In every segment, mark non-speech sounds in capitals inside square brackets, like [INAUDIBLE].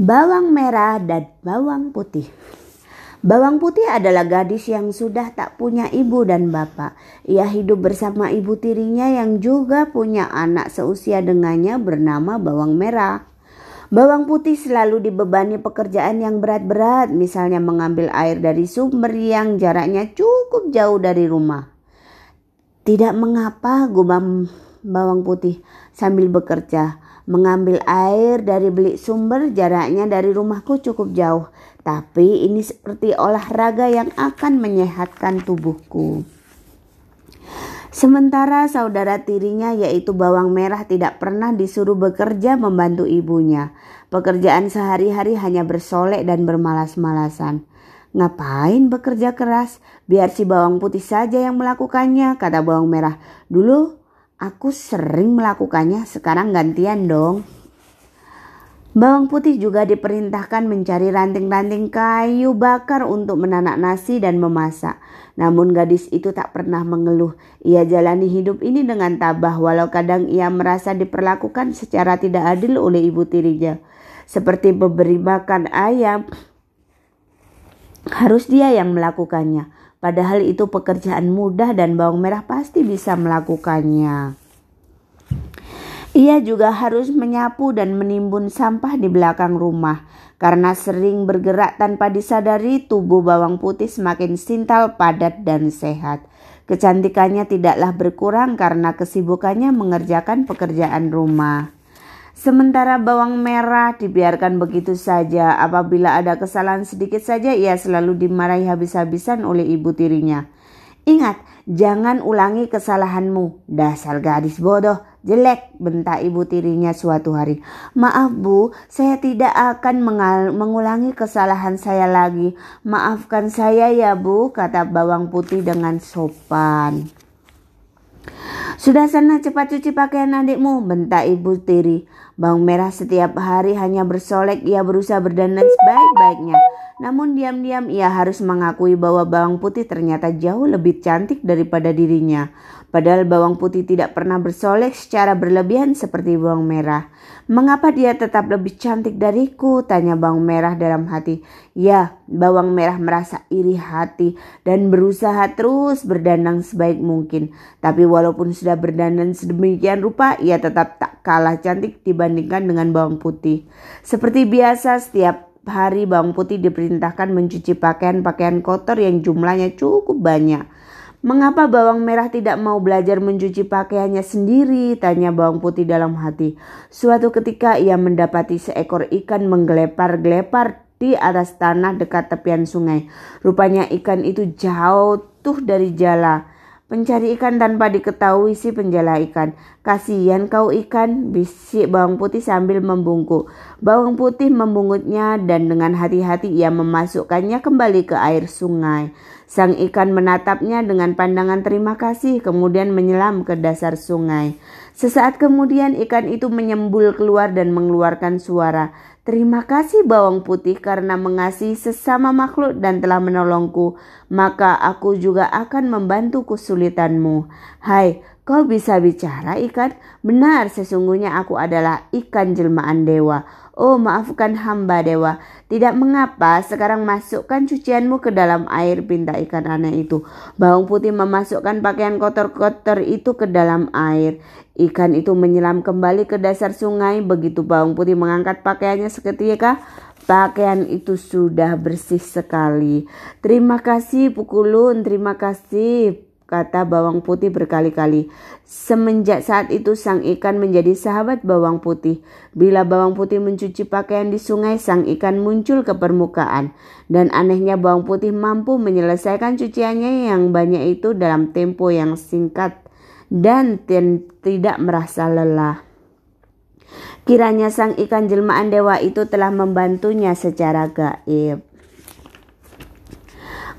Bawang merah dan bawang putih. Bawang putih adalah gadis yang sudah tak punya ibu dan bapak. Ia hidup bersama ibu tirinya yang juga punya anak seusia dengannya bernama bawang merah. Bawang putih selalu dibebani pekerjaan yang berat-berat, misalnya mengambil air dari sumber yang jaraknya cukup jauh dari rumah. Tidak mengapa, gumam bawang putih sambil bekerja. Mengambil air dari belik sumber jaraknya dari rumahku cukup jauh. Tapi ini seperti olahraga yang akan menyehatkan tubuhku. Sementara saudara tirinya yaitu bawang merah tidak pernah disuruh bekerja membantu ibunya. Pekerjaan sehari-hari hanya bersolek dan bermalas-malasan. Ngapain bekerja keras? Biar si bawang putih saja yang melakukannya, kata bawang merah. Dulu Aku sering melakukannya, sekarang gantian dong. Bawang putih juga diperintahkan mencari ranting-ranting kayu bakar untuk menanak nasi dan memasak. Namun gadis itu tak pernah mengeluh. Ia jalani hidup ini dengan tabah walau kadang ia merasa diperlakukan secara tidak adil oleh ibu tirinya. Seperti memberi makan ayam, harus dia yang melakukannya. Padahal itu pekerjaan mudah dan bawang merah pasti bisa melakukannya. Ia juga harus menyapu dan menimbun sampah di belakang rumah. Karena sering bergerak tanpa disadari, tubuh bawang putih semakin sintal, padat, dan sehat. Kecantikannya tidaklah berkurang karena kesibukannya mengerjakan pekerjaan rumah. Sementara bawang merah dibiarkan begitu saja. Apabila ada kesalahan sedikit saja, ia selalu dimarahi habis-habisan oleh ibu tirinya. Ingat, jangan ulangi kesalahanmu. Dasar gadis bodoh, jelek, bentak ibu tirinya suatu hari. Maaf bu, saya tidak akan mengulangi kesalahan saya lagi. Maafkan saya ya bu, kata bawang putih dengan sopan. Sudah sana cepat cuci pakaian adikmu, bentak ibu tiri. Bawang merah setiap hari hanya bersolek, ia berusaha berdandan sebaik-baiknya. Namun diam-diam ia harus mengakui bahwa bawang putih ternyata jauh lebih cantik daripada dirinya. Padahal bawang putih tidak pernah bersolek secara berlebihan seperti bawang merah. Mengapa dia tetap lebih cantik dariku? Tanya bawang merah dalam hati. Ya, bawang merah merasa iri hati dan berusaha terus berdandan sebaik mungkin. Tapi walaupun sudah berdandan sedemikian rupa, ia tetap tak kalah cantik dibandingkan dengan bawang putih. Seperti biasa, setiap hari bawang putih diperintahkan mencuci pakaian-pakaian kotor yang jumlahnya cukup banyak. Mengapa bawang merah tidak mau belajar mencuci pakaiannya sendiri? Tanya bawang putih dalam hati. Suatu ketika ia mendapati seekor ikan menggelepar-gelepar di atas tanah dekat tepian sungai. Rupanya ikan itu jauh tuh dari jala. Pencari ikan tanpa diketahui si penjala ikan. Kasihan kau ikan, bisik bawang putih sambil membungkuk. Bawang putih membungutnya dan dengan hati-hati ia memasukkannya kembali ke air sungai. Sang ikan menatapnya dengan pandangan terima kasih, kemudian menyelam ke dasar sungai. Sesaat kemudian ikan itu menyembul keluar dan mengeluarkan suara. Terima kasih bawang putih karena mengasihi sesama makhluk dan telah menolongku. Maka aku juga akan membantu kesulitanmu. Hai, kau bisa bicara ikan? Benar, sesungguhnya aku adalah ikan jelmaan dewa. Oh maafkan hamba dewa. Tidak mengapa sekarang masukkan cucianmu ke dalam air pinta ikan aneh itu. Bawang putih memasukkan pakaian kotor-kotor itu ke dalam air. Ikan itu menyelam kembali ke dasar sungai. Begitu bawang putih mengangkat pakaiannya seketika Pakaian itu sudah bersih sekali. Terima kasih Pukulun, terima kasih kata bawang putih berkali-kali. Semenjak saat itu sang ikan menjadi sahabat bawang putih. Bila bawang putih mencuci pakaian di sungai, sang ikan muncul ke permukaan. Dan anehnya bawang putih mampu menyelesaikan cuciannya yang banyak itu dalam tempo yang singkat dan tidak merasa lelah. Kiranya sang ikan jelmaan dewa itu telah membantunya secara gaib.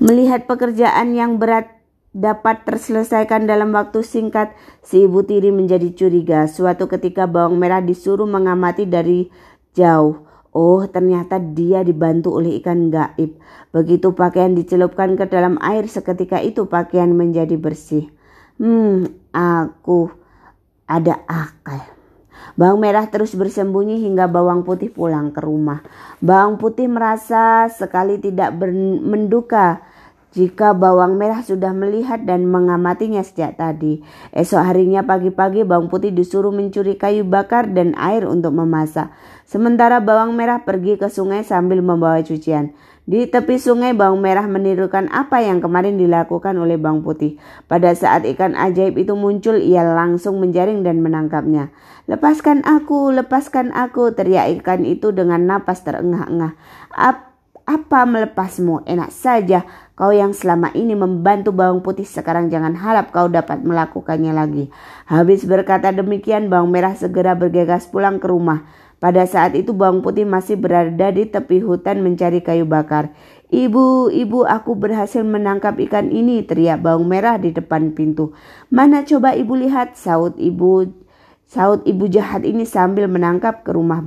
Melihat pekerjaan yang berat dapat terselesaikan dalam waktu singkat, si ibu tiri menjadi curiga. Suatu ketika bawang merah disuruh mengamati dari jauh. Oh, ternyata dia dibantu oleh ikan gaib. Begitu pakaian dicelupkan ke dalam air, seketika itu pakaian menjadi bersih. Hmm, aku ada akal. Bawang merah terus bersembunyi hingga bawang putih pulang ke rumah. Bawang putih merasa sekali tidak menduka jika bawang merah sudah melihat dan mengamatinya sejak tadi. Esok harinya pagi-pagi bawang putih disuruh mencuri kayu bakar dan air untuk memasak. Sementara bawang merah pergi ke sungai sambil membawa cucian. Di tepi sungai bawang merah menirukan apa yang kemarin dilakukan oleh bawang putih. Pada saat ikan ajaib itu muncul, ia langsung menjaring dan menangkapnya. Lepaskan aku, lepaskan aku, teriak ikan itu dengan napas terengah-engah. Apa melepasmu? Enak saja, Kau yang selama ini membantu bawang putih sekarang jangan harap kau dapat melakukannya lagi. Habis berkata demikian bawang merah segera bergegas pulang ke rumah. Pada saat itu bawang putih masih berada di tepi hutan mencari kayu bakar. Ibu, ibu aku berhasil menangkap ikan ini teriak bawang merah di depan pintu. Mana coba ibu lihat saut ibu saut ibu jahat ini sambil menangkap ke rumah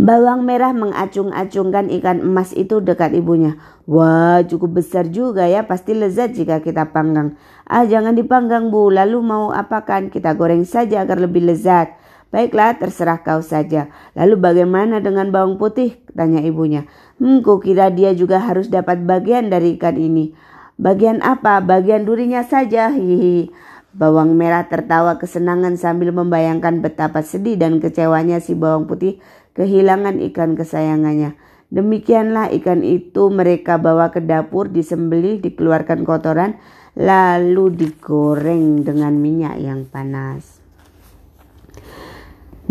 Bawang merah mengacung-acungkan ikan emas itu dekat ibunya. Wah, cukup besar juga ya, pasti lezat jika kita panggang. Ah, jangan dipanggang bu, lalu mau apakan? Kita goreng saja agar lebih lezat. Baiklah, terserah kau saja. Lalu bagaimana dengan bawang putih? Tanya ibunya. Hmm, kira dia juga harus dapat bagian dari ikan ini. Bagian apa? Bagian durinya saja, hihi. Bawang merah tertawa kesenangan sambil membayangkan betapa sedih dan kecewanya si bawang putih kehilangan ikan kesayangannya. Demikianlah ikan itu mereka bawa ke dapur, disembelih, dikeluarkan kotoran, lalu digoreng dengan minyak yang panas.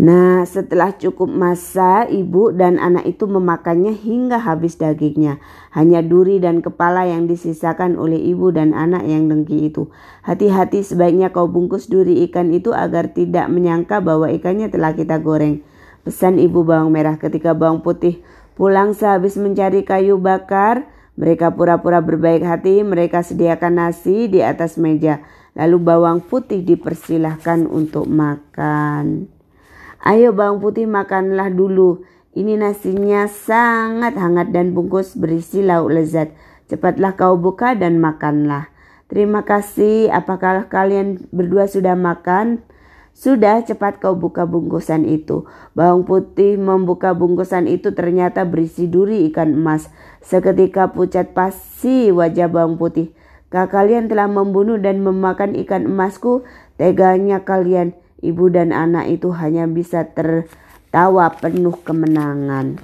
Nah, setelah cukup masa, ibu dan anak itu memakannya hingga habis dagingnya. Hanya duri dan kepala yang disisakan oleh ibu dan anak yang dengki itu. Hati-hati sebaiknya kau bungkus duri ikan itu agar tidak menyangka bahwa ikannya telah kita goreng. Pesan ibu bawang merah ketika bawang putih pulang sehabis mencari kayu bakar. Mereka pura-pura berbaik hati, mereka sediakan nasi di atas meja. Lalu bawang putih dipersilahkan untuk makan. Ayo bawang putih makanlah dulu. Ini nasinya sangat hangat dan bungkus berisi lauk lezat. Cepatlah kau buka dan makanlah. Terima kasih. Apakah kalian berdua sudah makan? Sudah cepat kau buka bungkusan itu. Bawang putih membuka bungkusan itu ternyata berisi duri ikan emas. Seketika pucat pasi wajah bawang putih. Kak kalian telah membunuh dan memakan ikan emasku. Teganya kalian. Ibu dan anak itu hanya bisa tertawa penuh kemenangan.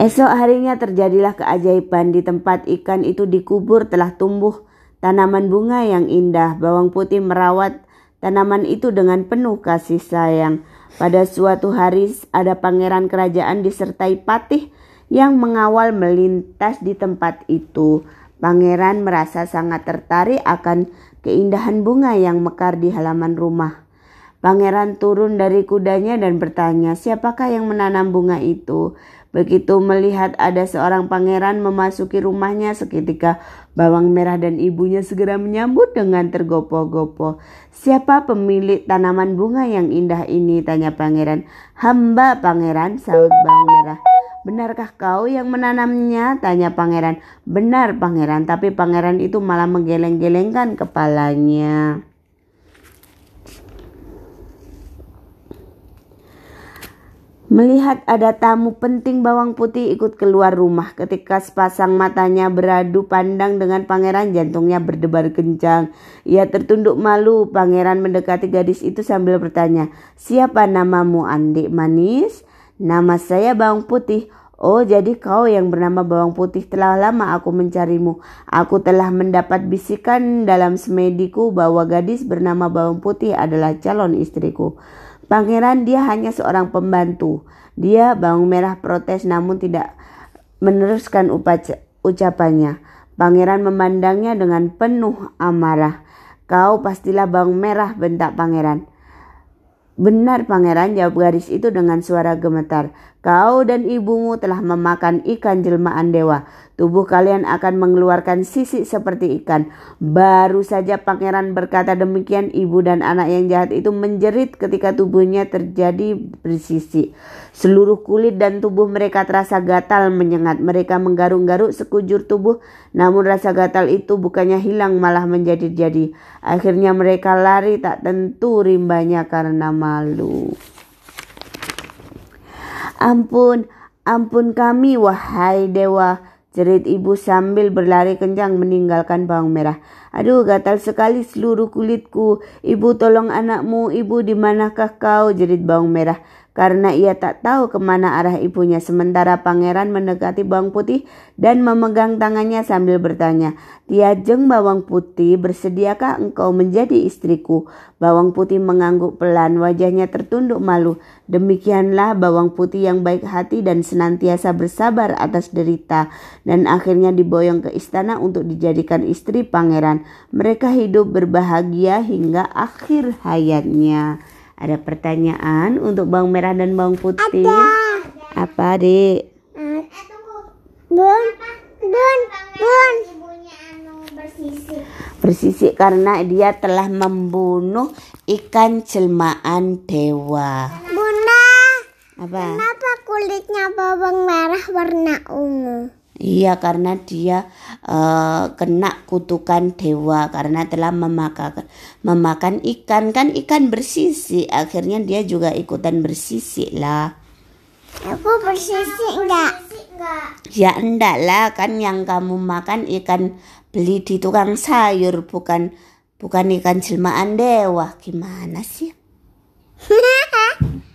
Esok harinya terjadilah keajaiban di tempat ikan itu dikubur telah tumbuh tanaman bunga yang indah. Bawang putih merawat tanaman itu dengan penuh kasih sayang. Pada suatu hari ada pangeran kerajaan disertai patih yang mengawal melintas di tempat itu. Pangeran merasa sangat tertarik akan keindahan bunga yang mekar di halaman rumah. Pangeran turun dari kudanya dan bertanya, "Siapakah yang menanam bunga itu?" Begitu melihat ada seorang pangeran memasuki rumahnya seketika bawang merah dan ibunya segera menyambut dengan tergopoh-gopoh. Siapa pemilik tanaman bunga yang indah ini? Tanya pangeran. Hamba pangeran, saut bawang merah. Benarkah kau yang menanamnya? Tanya pangeran. Benar pangeran, tapi pangeran itu malah menggeleng-gelengkan kepalanya. Melihat ada tamu penting bawang putih ikut keluar rumah. Ketika sepasang matanya beradu pandang dengan pangeran jantungnya berdebar kencang. Ia tertunduk malu. Pangeran mendekati gadis itu sambil bertanya. Siapa namamu adik manis? Nama saya bawang putih. Oh jadi kau yang bernama bawang putih telah lama aku mencarimu. Aku telah mendapat bisikan dalam semediku bahwa gadis bernama bawang putih adalah calon istriku. Pangeran dia hanya seorang pembantu. Dia bawang merah protes namun tidak meneruskan ucapannya. Pangeran memandangnya dengan penuh amarah. Kau pastilah bawang merah bentak pangeran. Benar pangeran jawab gadis itu dengan suara gemetar. Kau dan ibumu telah memakan ikan jelmaan dewa. Tubuh kalian akan mengeluarkan sisi seperti ikan. Baru saja pangeran berkata demikian, ibu dan anak yang jahat itu menjerit ketika tubuhnya terjadi bersisi. Seluruh kulit dan tubuh mereka terasa gatal menyengat. Mereka menggaruk-garuk sekujur tubuh, namun rasa gatal itu bukannya hilang malah menjadi-jadi. Akhirnya mereka lari tak tentu rimbanya karena malu. Ampun, ampun kami wahai dewa Jerit ibu sambil berlari kencang meninggalkan bawang merah. Aduh, gatal sekali seluruh kulitku. Ibu tolong anakmu, ibu di manakah kau? Jerit bawang merah karena ia tak tahu ke mana arah ibunya. Sementara pangeran mendekati bawang putih dan memegang tangannya sambil bertanya, Tiajeng bawang putih, bersediakah engkau menjadi istriku? Bawang putih mengangguk pelan, wajahnya tertunduk malu. Demikianlah bawang putih yang baik hati dan senantiasa bersabar atas derita dan akhirnya diboyong ke istana untuk dijadikan istri pangeran. Mereka hidup berbahagia hingga akhir hayatnya. Ada pertanyaan untuk bawang merah dan bawang putih? Ada. Apa, Dek? Bun, bun, bun. Bersisik karena dia telah membunuh ikan jelmaan dewa. Bunda, Apa? kenapa kulitnya bawang merah warna ungu? Iya karena dia uh, kena kutukan dewa karena telah memakan memakan ikan kan ikan bersisi akhirnya dia juga ikutan bersisi lah. Aku bersisi enggak? Ya enggak lah kan yang kamu makan ikan beli di tukang sayur bukan bukan ikan jelmaan dewa gimana sih? [LAUGHS]